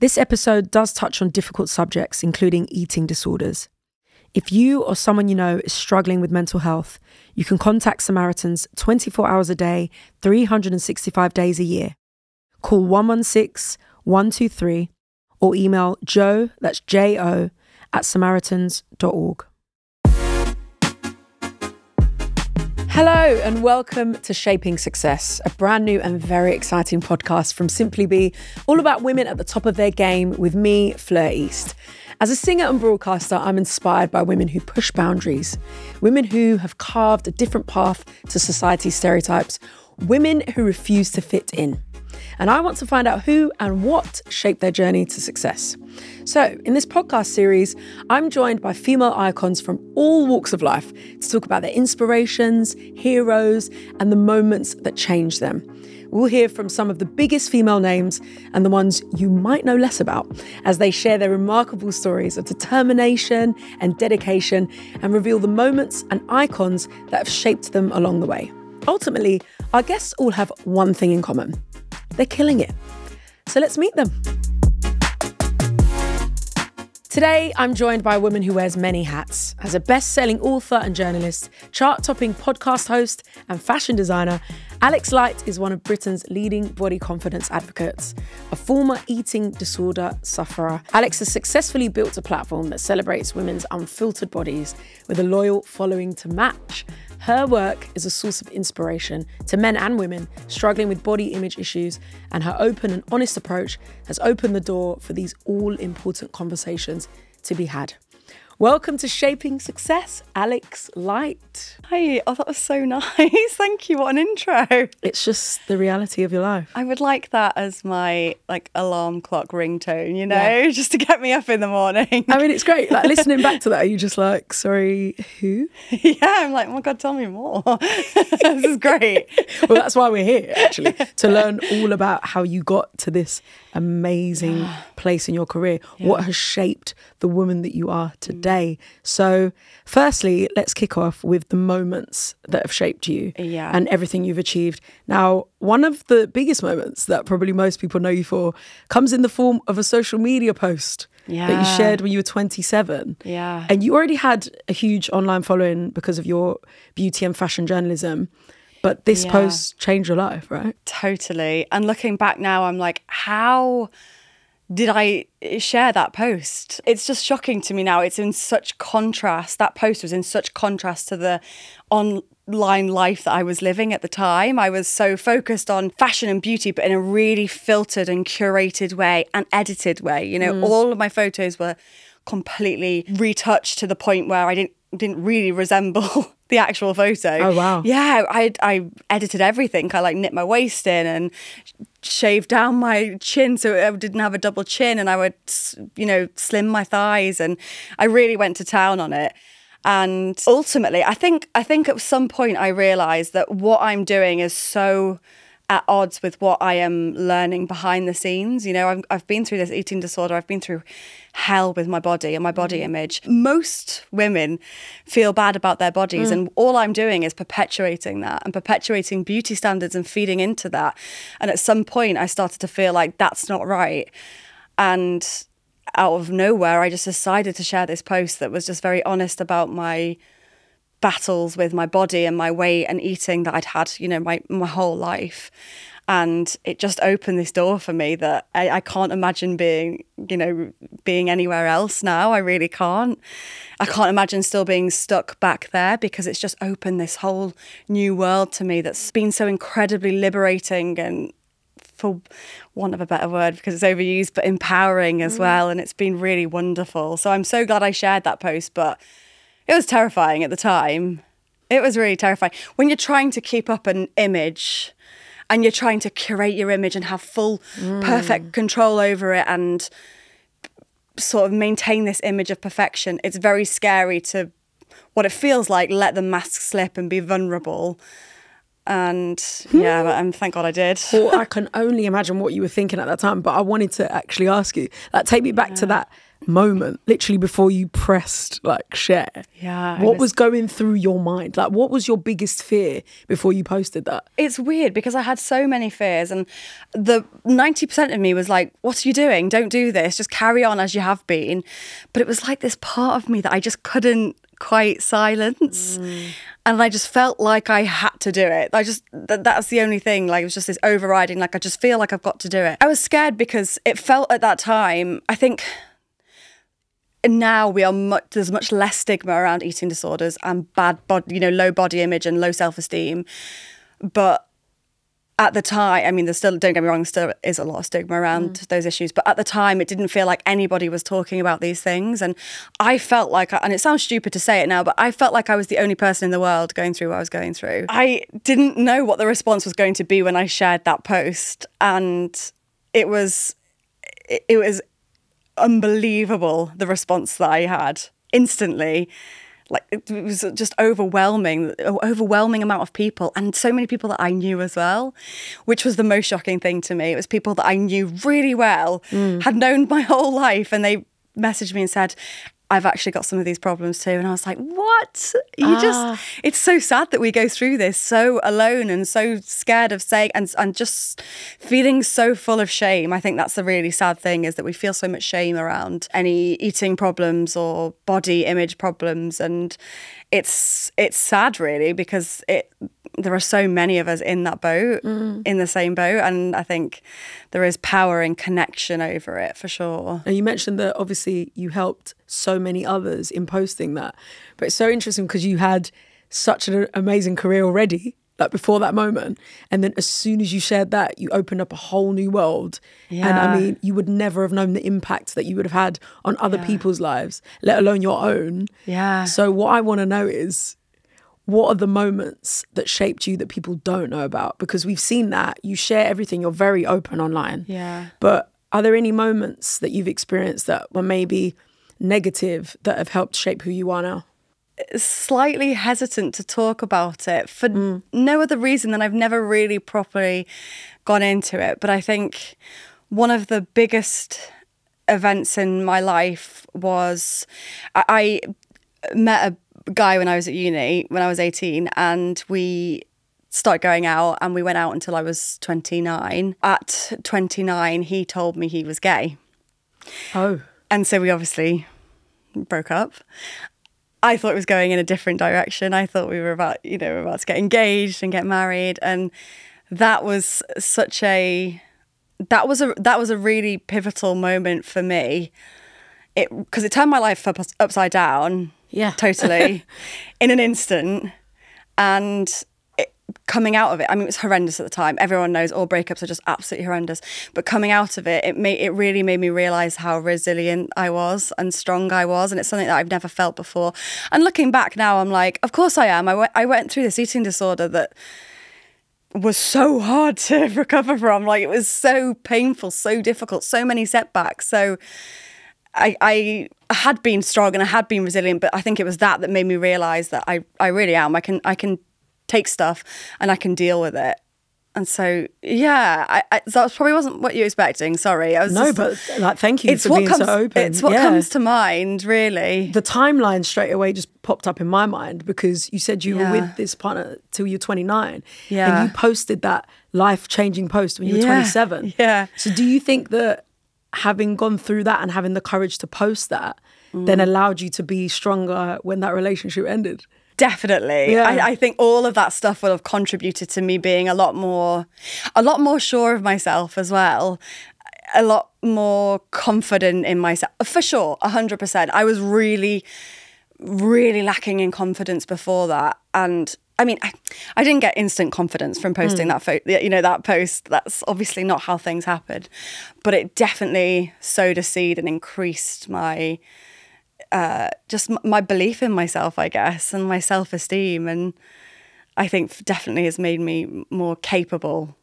This episode does touch on difficult subjects, including eating disorders. If you or someone you know is struggling with mental health, you can contact Samaritans 24 hours a day, 365 days a year. Call 116 123 or email joe, that's J O, at samaritans.org. Hello, and welcome to Shaping Success, a brand new and very exciting podcast from Simply Be, all about women at the top of their game with me, Fleur East. As a singer and broadcaster, I'm inspired by women who push boundaries, women who have carved a different path to society's stereotypes, women who refuse to fit in and I want to find out who and what shaped their journey to success. So, in this podcast series, I'm joined by female icons from all walks of life to talk about their inspirations, heroes, and the moments that changed them. We'll hear from some of the biggest female names and the ones you might know less about as they share their remarkable stories of determination and dedication and reveal the moments and icons that have shaped them along the way. Ultimately, our guests all have one thing in common they're killing it. So let's meet them. Today, I'm joined by a woman who wears many hats. As a best selling author and journalist, chart topping podcast host, and fashion designer, Alex Light is one of Britain's leading body confidence advocates. A former eating disorder sufferer, Alex has successfully built a platform that celebrates women's unfiltered bodies with a loyal following to match. Her work is a source of inspiration to men and women struggling with body image issues, and her open and honest approach has opened the door for these all important conversations to be had. Welcome to Shaping Success, Alex Light. Hi, oh, that was so nice. Thank you. What an intro. It's just the reality of your life. I would like that as my like alarm clock ringtone, you know, yeah. just to get me up in the morning. I mean, it's great. Like listening back to that, are you just like, sorry, who? yeah, I'm like, oh my God, tell me more. this is great. well, that's why we're here, actually, to learn all about how you got to this amazing place in your career, yeah. what has shaped the woman that you are today. Mm. So, firstly, let's kick off with the moments that have shaped you yeah. and everything you've achieved. Now, one of the biggest moments that probably most people know you for comes in the form of a social media post. Yeah. That you shared when you were 27. Yeah. And you already had a huge online following because of your beauty and fashion journalism. But this yeah. post changed your life, right? Totally. And looking back now, I'm like, how did I share that post? It's just shocking to me now. It's in such contrast. That post was in such contrast to the online life that I was living at the time. I was so focused on fashion and beauty, but in a really filtered and curated way and edited way. You know, mm. all of my photos were completely retouched to the point where I didn't didn't really resemble the actual photo. Oh wow! Yeah, I I edited everything. I like knit my waist in and shaved down my chin so I didn't have a double chin, and I would you know slim my thighs, and I really went to town on it. And ultimately, I think I think at some point I realized that what I'm doing is so at odds with what I am learning behind the scenes. You know, I've, I've been through this eating disorder. I've been through hell with my body and my body mm. image. Most women feel bad about their bodies, mm. and all I'm doing is perpetuating that and perpetuating beauty standards and feeding into that. And at some point, I started to feel like that's not right. And out of nowhere, I just decided to share this post that was just very honest about my battles with my body and my weight and eating that I'd had, you know, my my whole life. And it just opened this door for me that I, I can't imagine being, you know, being anywhere else now. I really can't. I can't imagine still being stuck back there because it's just opened this whole new world to me that's been so incredibly liberating and for want of a better word because it's overused, but empowering as mm. well. And it's been really wonderful. So I'm so glad I shared that post, but it was terrifying at the time. It was really terrifying. When you're trying to keep up an image and you're trying to curate your image and have full, mm. perfect control over it and sort of maintain this image of perfection, it's very scary to what it feels like let the mask slip and be vulnerable. And yeah, but, um, thank God I did. well, I can only imagine what you were thinking at that time. But I wanted to actually ask you, like, take me back yeah. to that moment, literally before you pressed like share. Yeah, What was going through your mind? Like, what was your biggest fear before you posted that? it's weird because I had so many fears, and the ninety percent of me was like, "What are you doing? Don't do this. Just carry on as you have been." But it was like this part of me that I just couldn't quite silence, mm. and I just felt like I had to do it. I just that, that's the only thing. Like it was just this overriding. Like I just feel like I've got to do it. I was scared because it felt at that time. I think now we are much there's much less stigma around eating disorders and bad body you know low body image and low self-esteem. But at the time i mean there's still don't get me wrong there still is a lot of stigma around mm. those issues. But at the time it didn't feel like anybody was talking about these things. And i felt like and it sounds stupid to say it now but i felt like i was the only person in the world going through what i was going through. I didn't know what the response was going to be when i shared that post. And it was it was unbelievable the response that I had instantly. Like it was just overwhelming, overwhelming amount of people, and so many people that I knew as well, which was the most shocking thing to me. It was people that I knew really well, mm. had known my whole life, and they messaged me and said, I've actually got some of these problems too. And I was like, what? You just, ah. it's so sad that we go through this so alone and so scared of saying and, and just feeling so full of shame. I think that's the really sad thing is that we feel so much shame around any eating problems or body image problems. And it's, it's sad really because it, there are so many of us in that boat, mm. in the same boat. And I think there is power and connection over it for sure. And you mentioned that obviously you helped so many others in posting that. But it's so interesting because you had such an amazing career already, like before that moment. And then as soon as you shared that, you opened up a whole new world. Yeah. And I mean, you would never have known the impact that you would have had on other people's lives, let alone your own. Yeah. So what I want to know is what are the moments that shaped you that people don't know about? Because we've seen that you share everything, you're very open online. Yeah. But are there any moments that you've experienced that were maybe negative that have helped shape who you are now? slightly hesitant to talk about it for mm. no other reason than I've never really properly gone into it. But I think one of the biggest events in my life was I, I met a guy when I was at uni when I was 18 and we started going out and we went out until I was 29. At 29 he told me he was gay. Oh. And so we obviously broke up. I thought it was going in a different direction. I thought we were about, you know, about to get engaged and get married. And that was such a that was a that was a really pivotal moment for me. It because it turned my life up, upside down. Yeah. Totally. in an instant. And it, coming out of it, I mean, it was horrendous at the time. Everyone knows all breakups are just absolutely horrendous. But coming out of it, it made it really made me realize how resilient I was and strong I was, and it's something that I've never felt before. And looking back now, I'm like, of course I am. I went I went through this eating disorder that was so hard to recover from. Like it was so painful, so difficult, so many setbacks. So I, I had been strong and I had been resilient, but I think it was that that made me realize that I, I really am. I can I can take stuff and I can deal with it. And so yeah, I, I that probably wasn't what you were expecting. Sorry, I was No, just- but like, thank you it's for what being comes so open. it's what Yeah. comes to mind really. the timeline straight away just popped up in my mind because you said you were with this partner till you're 29 Yeah. and you posted that life-changing post when you were Yeah. 27 Yeah. so do you think that having gone through that and having the courage to post that Mm. then allowed you to be stronger when that relationship ended Definitely. Yeah. I, I think all of that stuff will have contributed to me being a lot more a lot more sure of myself as well. A lot more confident in myself. For sure, hundred percent. I was really, really lacking in confidence before that. And I mean, I, I didn't get instant confidence from posting that photo, you know, that post. That's obviously not how things happened. But it definitely sowed a seed and increased my uh, just m- my belief in myself, I guess, and my self esteem. And I think definitely has made me more capable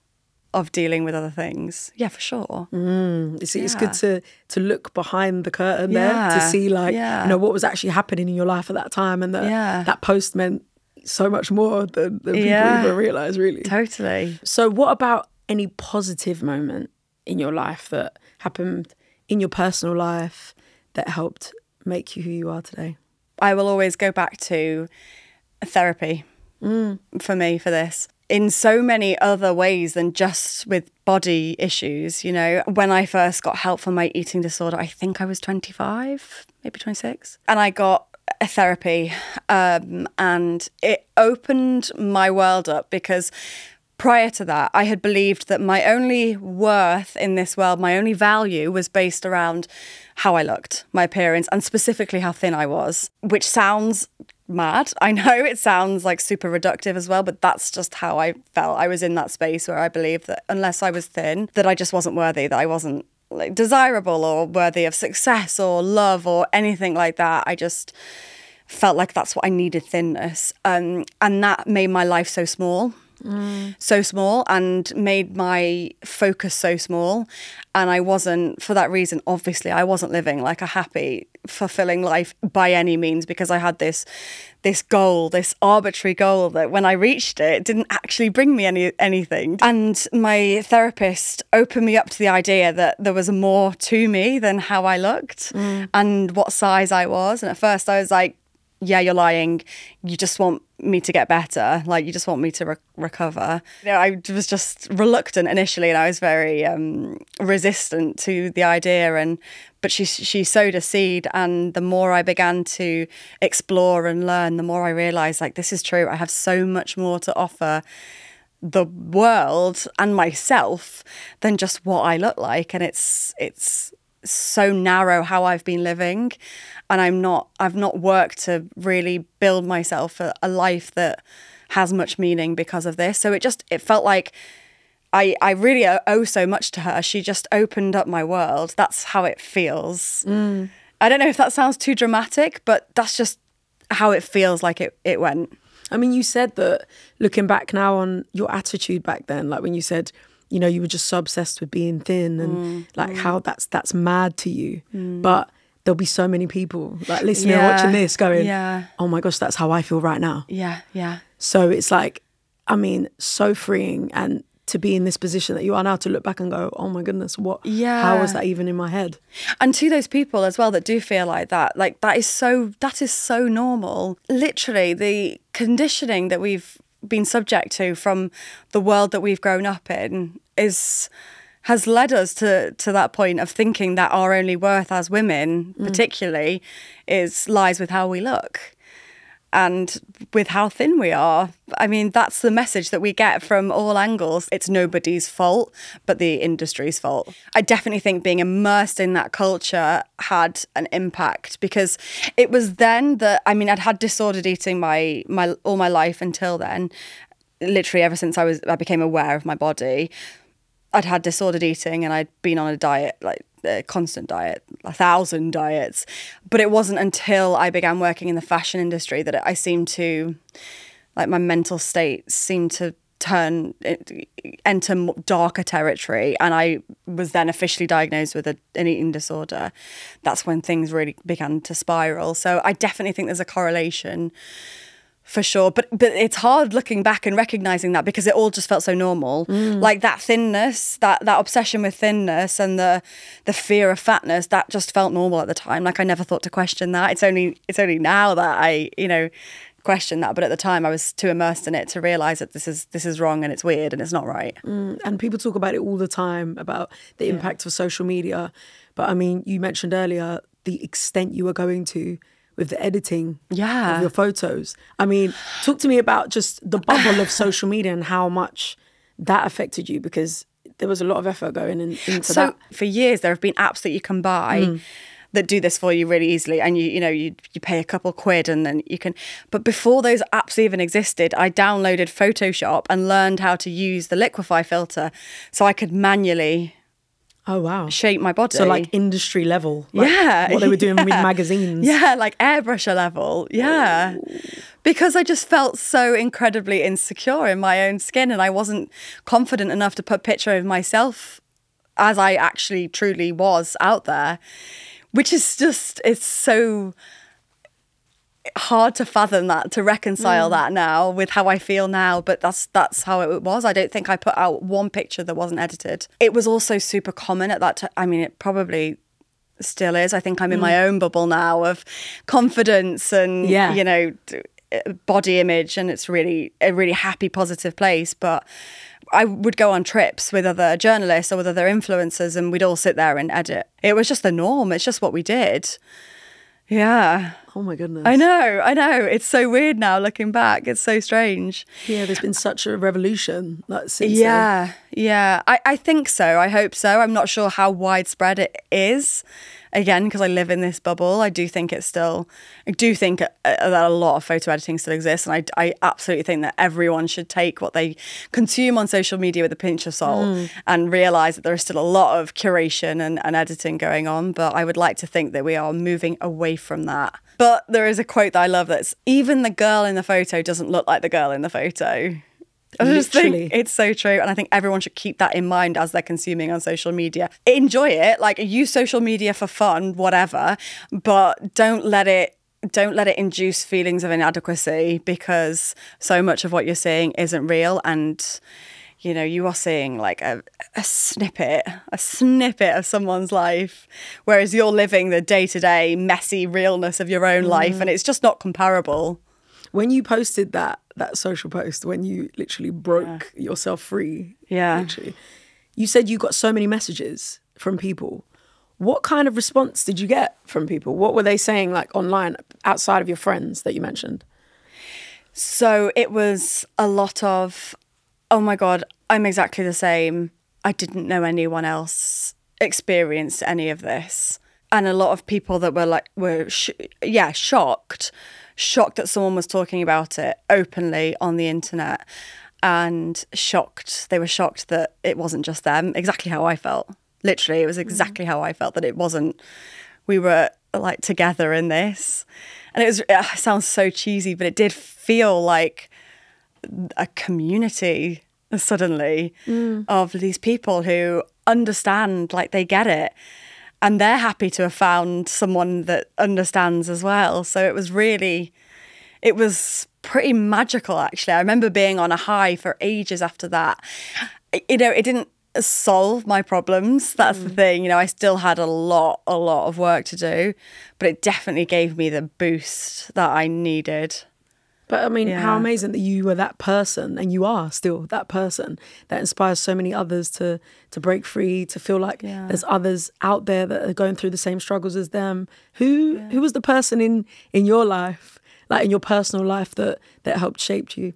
of dealing with other things. Yeah, for sure. it's, it's Yeah. good to to look behind the curtain there to see like Yeah. you know what was actually happening in your life at that time and that Yeah. that post meant so much more than, than people Yeah. even realize really Totally. So, what about any positive moment in your life that happened in your personal life that helped make you who you are today? I will always go back to therapy mm. for me for this in so many other ways than just with body issues. You know, when I first got help for my eating disorder, I think I was 25, maybe 26. And I got therapy um, and it opened my world up because prior to that, I had believed that my only worth in this world, my only value was based around how I looked, my appearance, and specifically how thin I was, which sounds mad. I know it sounds like super reductive as well, but that's just how I felt. I was in that space where I believed that unless I was thin, that I just wasn't worthy, that I wasn't like desirable or worthy of success or love or anything like that. I just felt like that's what I needed thinness. Um, and that made my life so small. So small and made my focus so small. And I wasn't, for that reason, obviously, I wasn't living like a happy, fulfilling life by any means because I had this this goal, this arbitrary goal that when I reached it, it didn't actually bring me any anything. And my therapist opened me up to the idea that there was more to me than how I looked mm. and what size I was. And at first I was like, yeah, you're lying. You just want me to get better. Like, you just want me to re- recover. You know, I was just reluctant initially and I was very um, resistant to the idea. And, but she, she sowed a seed. And the more I began to explore and learn, the more I realized, like, this is true. I have so much more to offer the world and myself than just what I look like. And it's, it's, so narrow how I've been living and I'm not I've not worked to really build myself a, a life that has much meaning because of this. So it just it felt like I I really owe so much to her. She just opened up my world. That's how it feels. Mm. I don't know if that sounds too dramatic but that's just how it feels like it it went. I mean, you said that looking back now on your attitude back then, like when you said, you know, you were just so obsessed with being thin and Mm, like how that's that's mad to you. But there'll be so many people like listening and Yeah, watching this going, yeah. oh my gosh, that's how I feel right now. yeah yeah So it's like, I mean, so freeing and to be in this position that you are now to look back and go, oh my goodness, what? Yeah. How was that even in my head? and to those people as well that do feel like that like that is so that is so normal literally the conditioning that we've been subject to from the world that we've grown up in is has led us to to that point of thinking that our only worth as women mm. particularly is lies with how we look and with how thin we are. I mean, that's the message that we get from all angles. It's nobody's fault, but the industry's fault. I definitely think being immersed in that culture had an impact because it was then that I mean, I'd had disordered eating my my all my life until then. Literally ever since I was I became aware of my body. I'd had disordered eating and I'd been on a diet, like a constant diet, a thousand diets. But it wasn't until I began working in the fashion industry that I seemed to, like, my mental state seemed to turn, enter darker territory. And I was then officially diagnosed with a, an eating disorder. That's when things really began to spiral. So I definitely think there's a correlation for sure but but it's hard looking back and recognizing that because it all just felt so normal. Mm. Like that thinness that that obsession with thinness and the the fear of fatness that just felt normal at the time. Like i never thought to question that. It's only it's only now that i you know question that but at the time i was too immersed in it to realize that this is this is wrong and it's weird and it's not right. Mm, and people talk about it all the time about the impact of social media. But I mean, you mentioned earlier the extent you were going to with the editing Yeah. of your photos. I mean, talk to me about just the bubble of social media and how much that affected you because there was a lot of effort going in, into so that. for years there have been apps that you can buy mm. that do this for you really easily and you you know you you pay a couple quid and then you can but before those apps even existed I downloaded Photoshop and learned how to use the liquify filter so I could manually Oh wow! shape my body. So like industry level, like yeah what they were doing with magazines. yeah like airbrusher level. Yeah. Because i just felt so incredibly insecure in my own skin and i wasn't confident enough to put a picture of myself as i actually truly was out there which is just it's so hard to fathom that to reconcile that now with how I feel now but that's that's how it was I don't think I put out one picture that wasn't edited it was also super common at that time I mean it probably still is. I think I'm in my own bubble now of confidence and Yeah. you know d- uh, body image, and it's really a really happy, positive place. But I would go on trips with other journalists or with other influencers, and we'd all sit there and edit. It was just the norm. It's just what we did. Yeah. Oh my goodness. I know, I know. It's so weird now looking back. It's so strange. Yeah, there's been such a revolution like, since then. Yeah, yeah. I, I think so. I hope so. I'm not sure how widespread it is. Again, because I live in this bubble, I do think it's still, I do think uh, that a lot of photo editing still exists. And I, I absolutely think that everyone should take what they consume on social media with a pinch of salt and realize that there is still a lot of curation and, and editing going on. But I would like to think that we are moving away from that. But there is a quote that I love that's even the girl in the photo doesn't look like the girl in the photo. I just Literally. think it's so true. And I think everyone should keep that in mind as they're consuming on social media. Enjoy it, like use social media for fun, whatever, but don't let it don't let it induce feelings of inadequacy because so much of what you're seeing isn't real and you know you are seeing like a, a snippet a snippet of someone's life whereas you're living the day-to-day messy realness of your own life mm. and it's just not comparable When you posted that that social post, when you literally broke yourself free, Yeah. literally, you said you got so many messages from people. What kind of response did you get from people? What were they saying like online outside of your friends that you mentioned? So it was a lot of, oh my God, I'm exactly the same. I didn't know anyone else experienced any of this. And a lot of people that were like, were, sh- yeah, shocked, shocked that someone was talking about it openly on the internet and shocked. They were shocked that it wasn't just them, exactly how I felt. Literally, it was mm. exactly how I felt that it wasn't, we were like together in this. And it was, it ah, sounds so cheesy, but it did feel like a community suddenly mm. of these people who understand, like they get it. And they're happy to have found someone that understands as well. So it was really, it was pretty magical actually. I remember being on a high for ages after that. You know, it didn't solve my problems. That's the mm. thing. You know, I still had a lot, a lot of work to do, but it definitely gave me the boost that I needed. But I mean, how amazing that you were that person and you are still that person that inspires so many others to to break free, to feel like Yeah. there's others out there that are going through the same struggles as them. Who who was the person in in your life, like in your personal life that that helped shape you?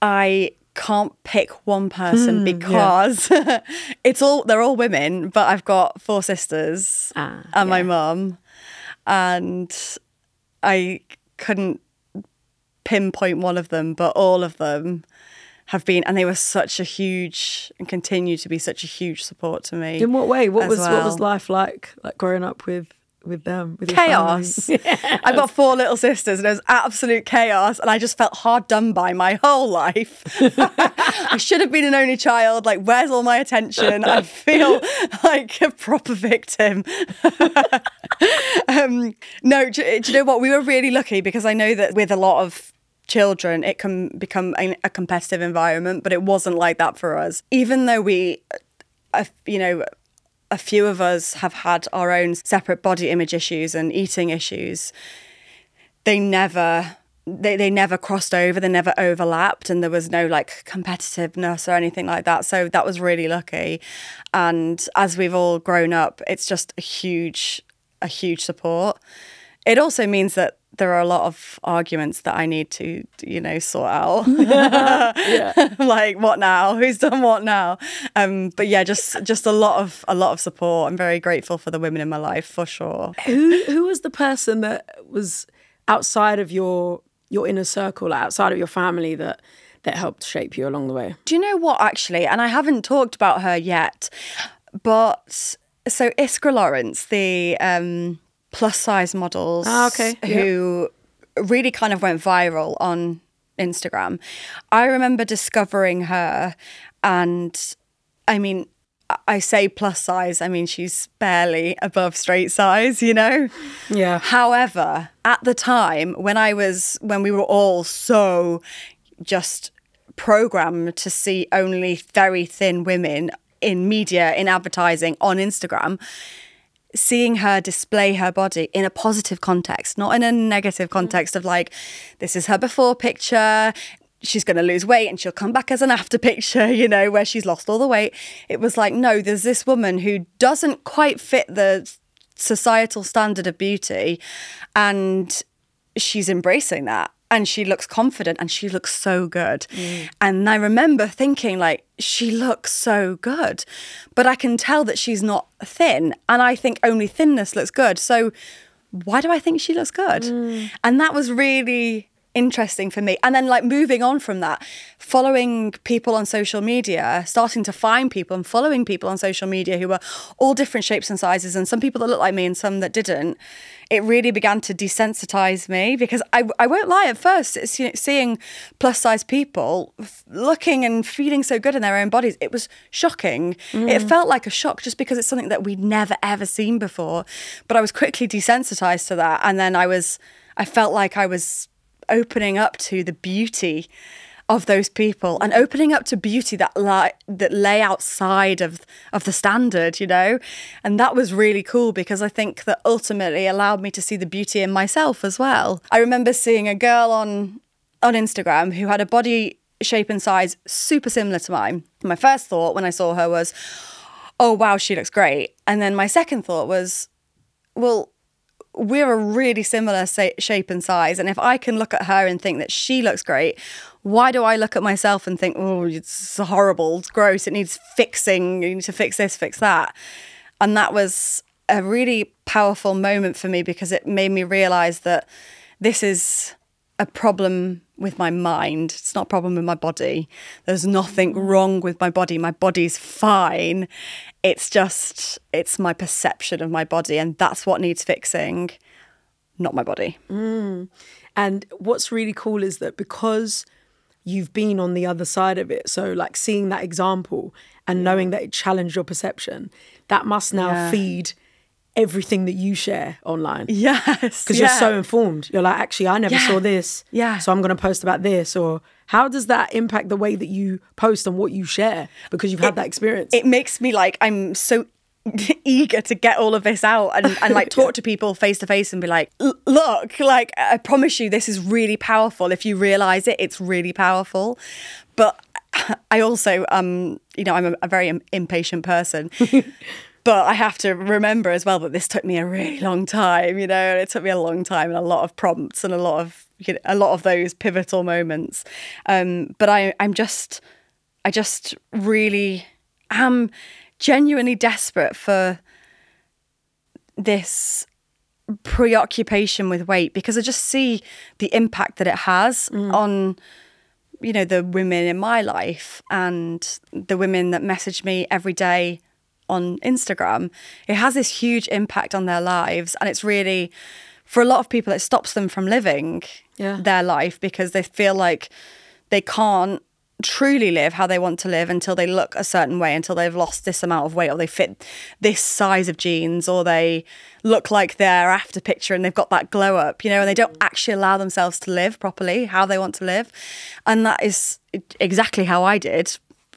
I can't pick one person because it's all they're all women, but I've got four sisters Ah, and my yeah. mum, and I couldn't pinpoint one of them, but all of them have been, and they were such a huge and continue to be such a huge support to me. In what way? What as was what was life like like growing up with with them with chaos. I've got four little sisters and it was absolute chaos and I just felt hard done by my whole life. I should have been an only child. Like, where's all my attention? I feel like a proper victim. um, no, do, do you know what? We were really lucky because I know that with a lot of children, it can become a, competitive environment, but it wasn't like that for us. Even though we, you know, a few of us have had our own separate body image issues and eating issues. They never they, they never crossed over, they never overlapped, and there was no like competitiveness or anything like that. So that was really lucky. And as we've all grown up, it's just a huge, a huge support. It also means that there are a lot of arguments that I need to, you know, sort out. like what now? Who's done what now? Um, but yeah, just just a lot of a lot of support. I'm very grateful for the women in my life for sure. who who was the person that was outside of your your inner circle, like outside of your family that that helped shape you along the way? Do you know what actually? And I haven't talked about her yet, but so Iskra Lawrence, the um, plus size models, Ah, okay. who really kind of went viral on Instagram. I remember discovering her, and I mean. I say plus size, I mean, she's barely above straight size, you know? Yeah. However, at the time when I was, when we were all so just programmed to see only very thin women in media, in advertising, on Instagram, seeing her display her body in a positive context, not in a negative mm. context of like, this is her before picture. She's going to lose weight and she'll come back as an after picture, you know, where she's lost all the weight. It was like, no, there's this woman who doesn't quite fit the societal standard of beauty and she's embracing that and she looks confident and she looks so good. Mm. And I remember thinking, like, she looks so good, but I can tell that she's not thin. And I think only thinness looks good. So why do I think she looks good? Mm. And that was really interesting for me. And then, like, moving on from that, following people on social media, starting to find people and following people on social media who were all different shapes and sizes, and some people that looked like me and some that didn't, it really began to desensitize me because I, I won't lie, at first, it's, you know, seeing plus size people looking and feeling so good in their own bodies, it was shocking. Mm. It felt like a shock just because it's something that we'd never ever seen before. But I was quickly desensitized to that. And then I was, I felt like I was opening up to the beauty of those people and opening up to beauty that lie that lay outside of of the standard you know? And that was really cool because i think that ultimately allowed me to see the beauty in myself as well. I remember seeing a girl on on instagram who had a body shape and size super similar to mine. My first thought when i saw her was oh wow she looks great. And then my second thought was well we're a really similar shape and size. And if I can look at her and think that she looks great, why do I look at myself and think, oh, it's horrible, it's gross, it needs fixing, you need to fix this, fix that? And that was a really powerful moment for me because it made me realize that this is a problem with my mind. It's not a problem with my body. There's nothing wrong with my body. My body's fine. It's just, it's my perception of my body. And that's what needs fixing, not my body. Mm. And what's really cool is that because you've been on the other side of it, so like seeing that example and knowing that it challenged your perception, that must now yeah. feed everything that you share online. Yes. Because yeah. you're so informed. You're like, actually, I never yeah. saw this. Yeah. So I'm going to post about this. Or how does that impact the way that you post and what you share? Because you've had it, that experience. It makes me like, I'm so eager to get all of this out and, and like talk to people face to face and be like look like i promise you this is really powerful if you realize it it's really powerful but i also um you know i'm a, a very impatient person but I have to remember as well that this took me a really long time, you know, it took me a long time and a lot of prompts and a lot of you know, a lot of those pivotal moments. Um, but I, I'm just, I just really am genuinely desperate for this preoccupation with weight because I just see the impact that it has mm. on you know the women in my life and the women that message me every day on Instagram, it has this huge impact on their lives. And it's really, for a lot of people, it stops them from living yeah. their life because they feel like they can't truly live how they want to live until they look a certain way, until they've lost this amount of weight or they fit this size of jeans or they look like their after picture and they've got that glow up, you know, and they don't actually allow themselves to live properly how they want to live. And that is exactly how I did.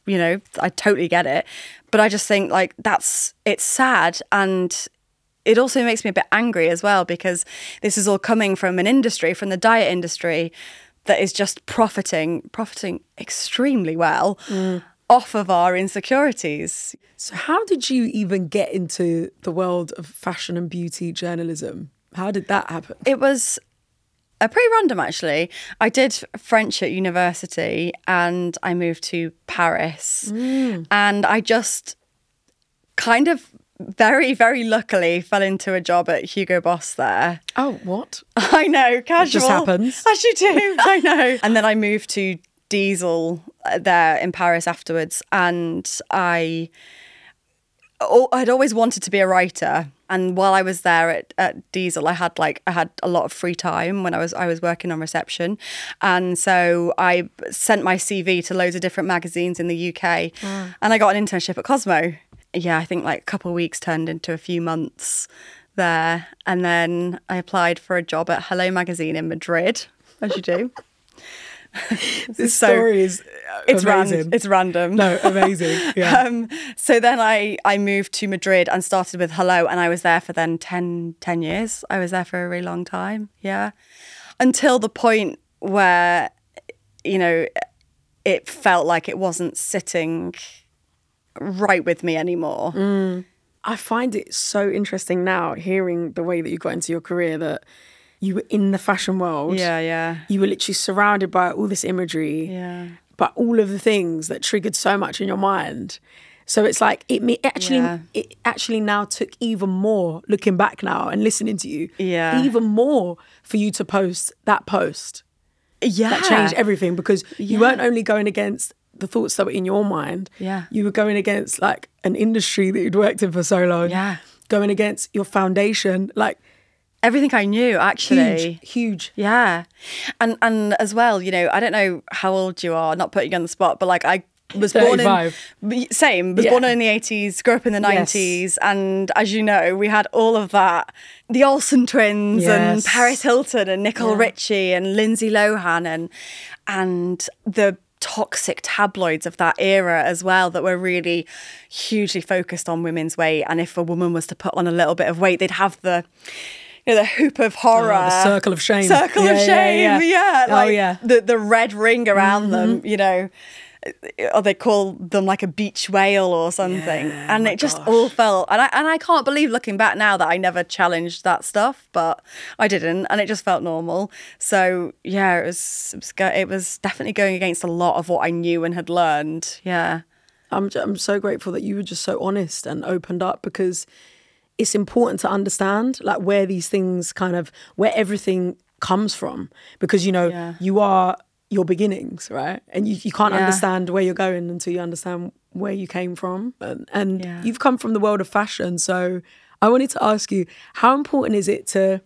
You know, I totally get it. But I just think like that's it's sad and it also makes me a bit angry as well because this is all coming from an industry, from the diet industry, that is just profiting, profiting extremely well mm. off of our insecurities. So, how did you even get into the world of fashion and beauty journalism? How did that happen? It was uh, pretty random actually. I did French at university and I moved to Paris. Mm. And I just kind of very, very luckily fell into a job at Hugo Boss there. Oh, what? I know, casual. It just happens. As you do, I know. And then I moved to Diesel uh, there in Paris afterwards. And I, oh, I'd always wanted to be a writer and while I was there at, at Diesel, I had like I had a lot of free time when I was I was working on reception, and so I sent my CV to loads of different magazines in the UK, and I got an internship at Cosmo. Yeah, I think like a couple of weeks turned into a few months there, and then I applied for a job at Hello magazine in Madrid, as you do. This So- story is uh, it's amazing. random. It's random. no, amazing. Yeah. Um, so then I, I moved to Madrid and started with Hello, and I was there for then 10, 10 years. I was there for a really long time. Yeah. Until the point where, you know, it felt like it wasn't sitting right with me anymore. Mm. I find it so interesting now hearing the way that you got into your career that you were in the fashion world. Yeah, yeah. You were literally surrounded by all this imagery. Yeah. But all of the things that triggered so much in your mind. So it's like it, me- actually Yeah. it actually now took even more looking back now and listening to you. Yeah. Even more for you to post that post. Yeah. that changed everything because you weren't only going against the thoughts that were in your mind. Yeah. You were going against like an industry that you'd worked in for so long. Yeah. Going against your foundation. Like Everything I knew, actually. huge, huge. Yeah. And and as well, you know, I don't know how old you are, not putting you on the spot, but like I was born in 35. same, was Yeah. born in the 80s, grew up in the Yes. 90s and as you know, we had all of that the Olsen twins and Paris Hilton and Nicole Yeah. Richie and Lindsay Lohan and and the toxic tabloids of that era as well that were really hugely focused on women's weight and if a woman was to put on a little bit of weight they'd have the you know, the hoop of horror, Oh, the circle of shame. circle Yeah, of yeah, shame, yeah. yeah, Oh, like yeah. Mm-hmm. the the red ring around them, you know, or they call them like a beach whale or something, Yeah, and it just gosh. all felt, and I and I can't believe looking back now that I never challenged that stuff, but I didn't, and it just felt normal. So yeah, it was it was, it was definitely going against a lot of what I knew and had learned. Yeah, I'm I'm so grateful that you were just so honest and opened up because it's important to understand like where these things kind of where everything comes from because you know Yeah. you are your beginnings right and you, you can't Yeah. understand where you're going until you understand where you came from and, and Yeah. you've come from the world of fashion so I wanted to ask you how important is it to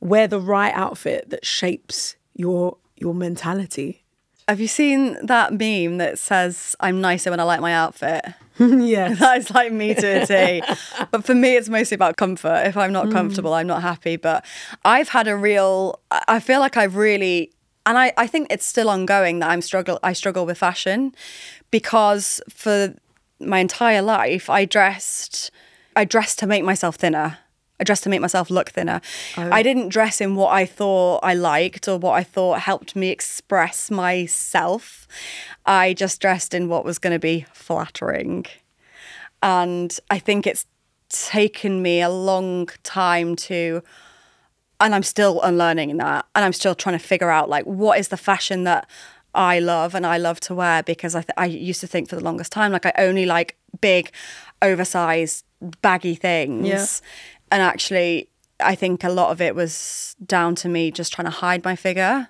wear the right outfit that shapes your your mentality have you seen that meme that says "I'm nicer when I like my outfit"? yes That is like me to a T. but for me, it's mostly about comfort. If I'm not mm. comfortable, I'm not happy. But I've had a real, I I feel like I've really, and I, I think it's still ongoing that I'm struggle, I struggle with fashion because for my entire life, I dressed, I dressed to make myself thinner. I dressed to make myself look thinner. Oh. I didn't dress in what I thought I liked or what I thought helped me express myself. I just dressed in what was going to be flattering. And I think it's taken me a long time to, and I'm still unlearning that. And I'm still trying to figure out like what is the fashion that I love and I love to wear because I, th- I used to think for the longest time like I only like big, oversized, baggy things. Yeah. And actually, I think a lot of it was down to me just trying to hide my figure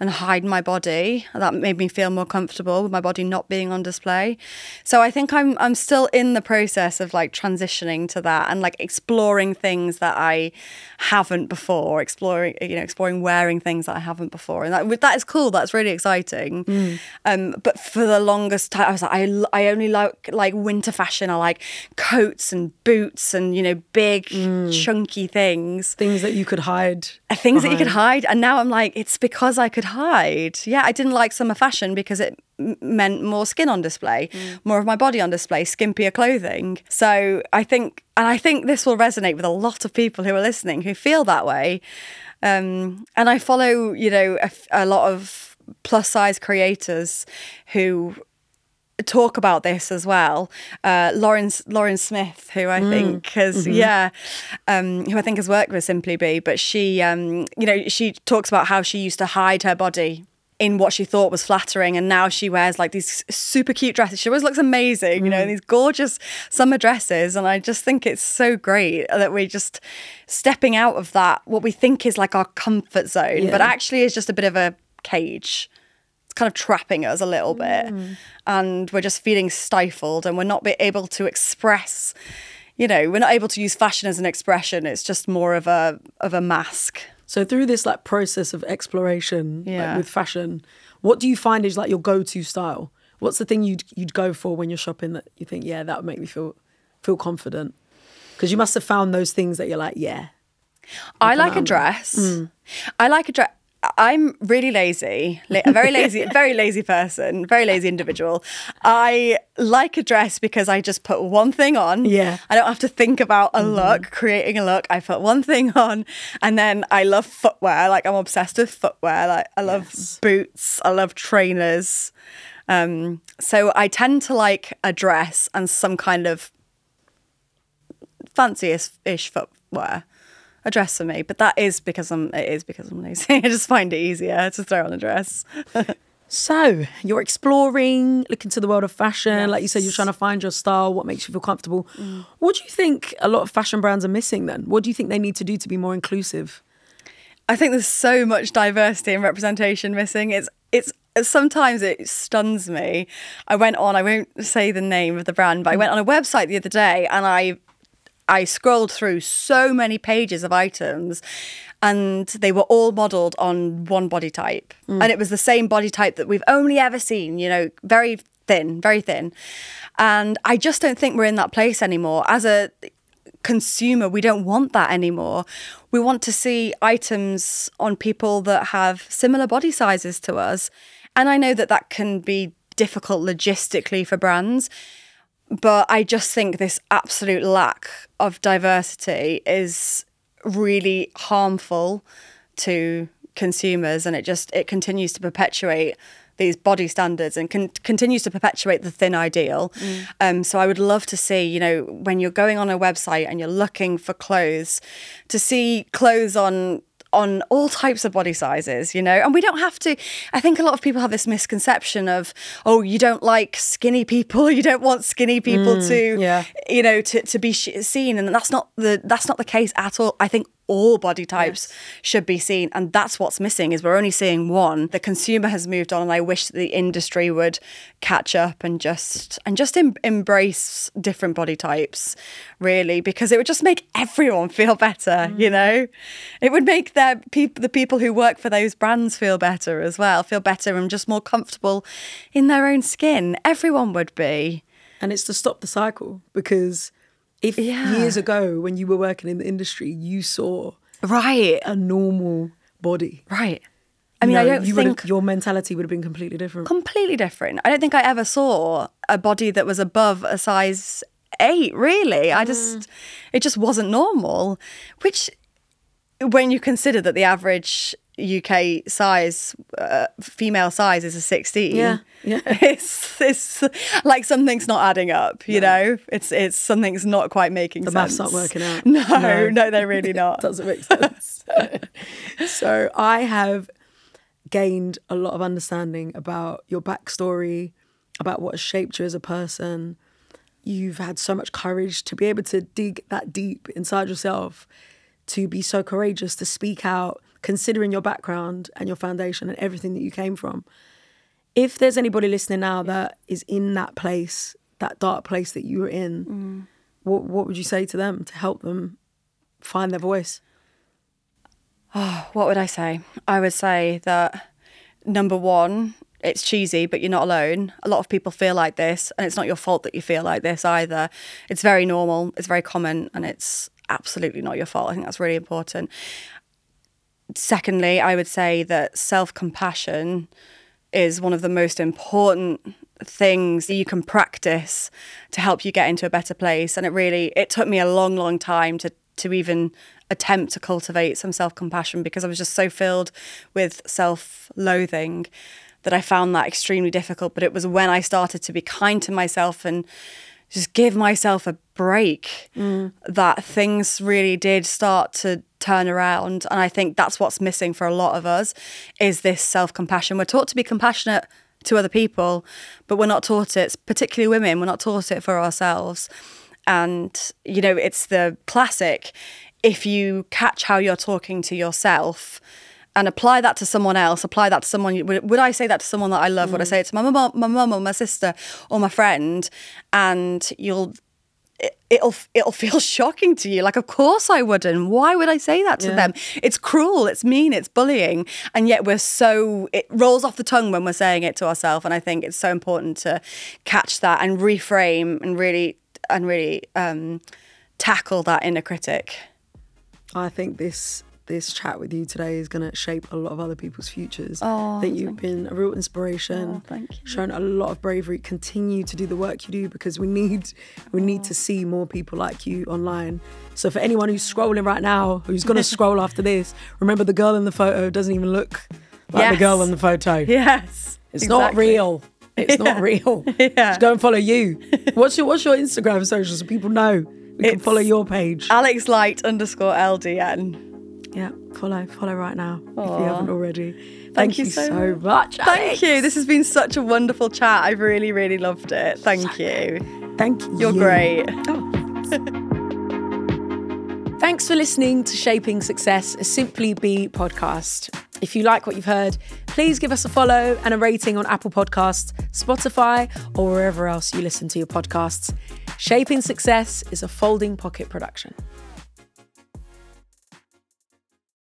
and hide my body. That made me feel more comfortable with my body not being on display. So I think I'm I'm still in the process of like transitioning to that and like exploring things that I haven't before, exploring you know exploring wearing things that I haven't before, and that that is cool. That's really exciting. Um, but for the longest time, I was like I I only like like winter fashion. I like coats and boots and you know big chunky things things that you could hide things that you could hide and now i'm like it's because i could hide. Yeah i didn't like summer fashion because it m- meant more skin on display more of my body on display skimpier clothing. So i think and i think this will resonate with a lot of people who are listening who feel that way. Um, and i follow you know a lot of plus size creators who talk about this as well. Uh, Lawrence Lauren Smith, who I think has yeah, um, who I think has worked with Simply Be, but she um, you know she talks about how she used to hide her body in what she thought was flattering and now she wears like these super cute dresses. She always looks amazing you know these gorgeous summer dresses and i just think it's so great that we're just stepping out of that what we think is like our comfort zone but actually is just a bit of a cage kind of trapping us a little bit mm. and we're just feeling stifled and we're not be able to express you know we're not able to use fashion as an expression it's just more of a of a mask So through this like process of exploration like, with fashion, what do you find is like your go-to style? What's the thing you'd you'd go for when you're shopping that you think, yeah, that would make me feel feel confident? Because you must have found those things that you're like, yeah. I like a dress. Mm. I like a dress. I'm really lazy, a very lazy, very lazy person, very lazy individual. I like a dress because I just put one thing on. Yeah. I don't have to think about a look, creating a look. I put one thing on, and then I love footwear. Like I'm obsessed with footwear. Like I love Yes. boots. I love trainers. Um, so I tend to like a dress and some kind of fancy-ish footwear. A dress for me, but that is because I'm. It is because I'm lazy. I just find it easier to throw on a dress. So you're exploring, looking to the world of fashion. Like you said, you're trying to find your style, what makes you feel comfortable. Mm. What do you think a lot of fashion brands are missing then? What do you think they need to do to be more inclusive? I think there's so much diversity and representation missing. It's it's sometimes it stuns me. I went on, I won't say the name of the brand, but I went on a website the other day and I I scrolled through so many pages of items and they were all modeled on one body type. Mm. And it was the same body type that we've only ever seen, you know, very thin, very thin. And I just don't think we're in that place anymore. As a consumer, we don't want that anymore. We want to see items on people that have similar body sizes to us. And I know that that can be difficult logistically for brands, but I just think this absolute lack of diversity is really harmful to consumers and it just it continues to perpetuate these body standards and con- continues to perpetuate the thin ideal. Um, so I would love to see, you know, when you're going on a website and you're looking for clothes, to see clothes on on all types of body sizes, you know, and we don't have to. I think a lot of people have this misconception of, oh, you don't like skinny people, you don't want skinny people mm, to, yeah. you know, to to be sh- seen, and that's not the that's not the case at all. I think all body types should be seen. And that's what's missing is we're only seeing one. The consumer has moved on and i wish the industry would catch up and just and just em- embrace different body types really because it would just make everyone feel better mm. you know? It would make their people the people who work for those brands feel better as well feel better and just more comfortable in their own skin. Everyone would be. And it's to stop the cycle because if Yeah. years ago when you were working in the industry, you saw right a normal body. right i mean i don't you think your mentality would have been completely different. completely different. I don't think I ever saw a body that was above a size eight, really. I just, mm. it just wasn't normal. Which, when you consider that the average UK size, uh, female size is a 16. Yeah, yeah. It's, it's like something's not adding up, you know? It's, it's something's not quite making The sense. The maths aren't working out. No, No. no, they're really not. doesn't make sense. so I have gained a lot of understanding about your backstory, about what has shaped you as a person. You've had so much courage to be able to dig that deep inside yourself, to be so courageous to speak out, considering your background and your foundation and everything that you came from. If there's anybody listening now that is in that place, that dark place that you were in, mm. what what would you say to them to help them find their voice? Ah, what would I say? I would say that number one, it's cheesy, but you're not alone. A lot of people feel like this, and it's not your fault that you feel like this either. It's very normal, it's very common, and it's absolutely not your fault. I think that's really important. Secondly, I would say that self compassion is one of the most important things that you can practice to help you get into a better place. And it really it took me a long long time to to even attempt to cultivate some self-compassion because I was just so filled with self-loathing that I found that extremely difficult. But it was when I started to be kind to myself and just give myself a break. Mm. That things really did start to turn around and i think that's what's missing for a lot of us is this self-compassion. We're taught to be compassionate to other people but we're not taught it particularly women we're not taught it for ourselves. And you know it's the classic if you catch how you're talking to yourself and apply that to someone else apply that to someone would, would i say that to someone that i love? Would i say it to my mum my mum or my sister or my friend? And you'll it, it'll it'll feel shocking to you. Like of course i wouldn't. Why would i say that to Yeah. them? It's cruel it's mean it's bullying. And yet we're so it rolls off the tongue when we're saying it to ourselves. And i think it's so important to catch that and reframe and really and really um, tackle that inner critic. I think this this chat with you today is going to shape a lot of other people's futures. Oh, I think you've been a real inspiration. Oh, thank you. Shown a lot of bravery. Continue to do the work you do because we need we need to oh. see more people like you online. So for anyone who's scrolling right now, who's going to scroll after this, remember the girl in the photo doesn't even look like the girl in the photo. Yes. It's not real. It's not real. Yeah. Just go and follow you. What's your What's your Instagram social so people know we can follow your page? Alex Light underscore LDN. Yeah, follow, follow right now if you haven't already. Thank, you you so so much. Thank you. This has been such a wonderful chat. I've really, really loved it. Thank you. Thank you. You're great. Oh. Thanks for listening to Shaping Success, a Simply Be podcast. If you like what you've heard, please give us a follow and a rating on Apple Podcasts, Spotify, or wherever else you listen to your podcasts. Shaping Success is a folding pocket production.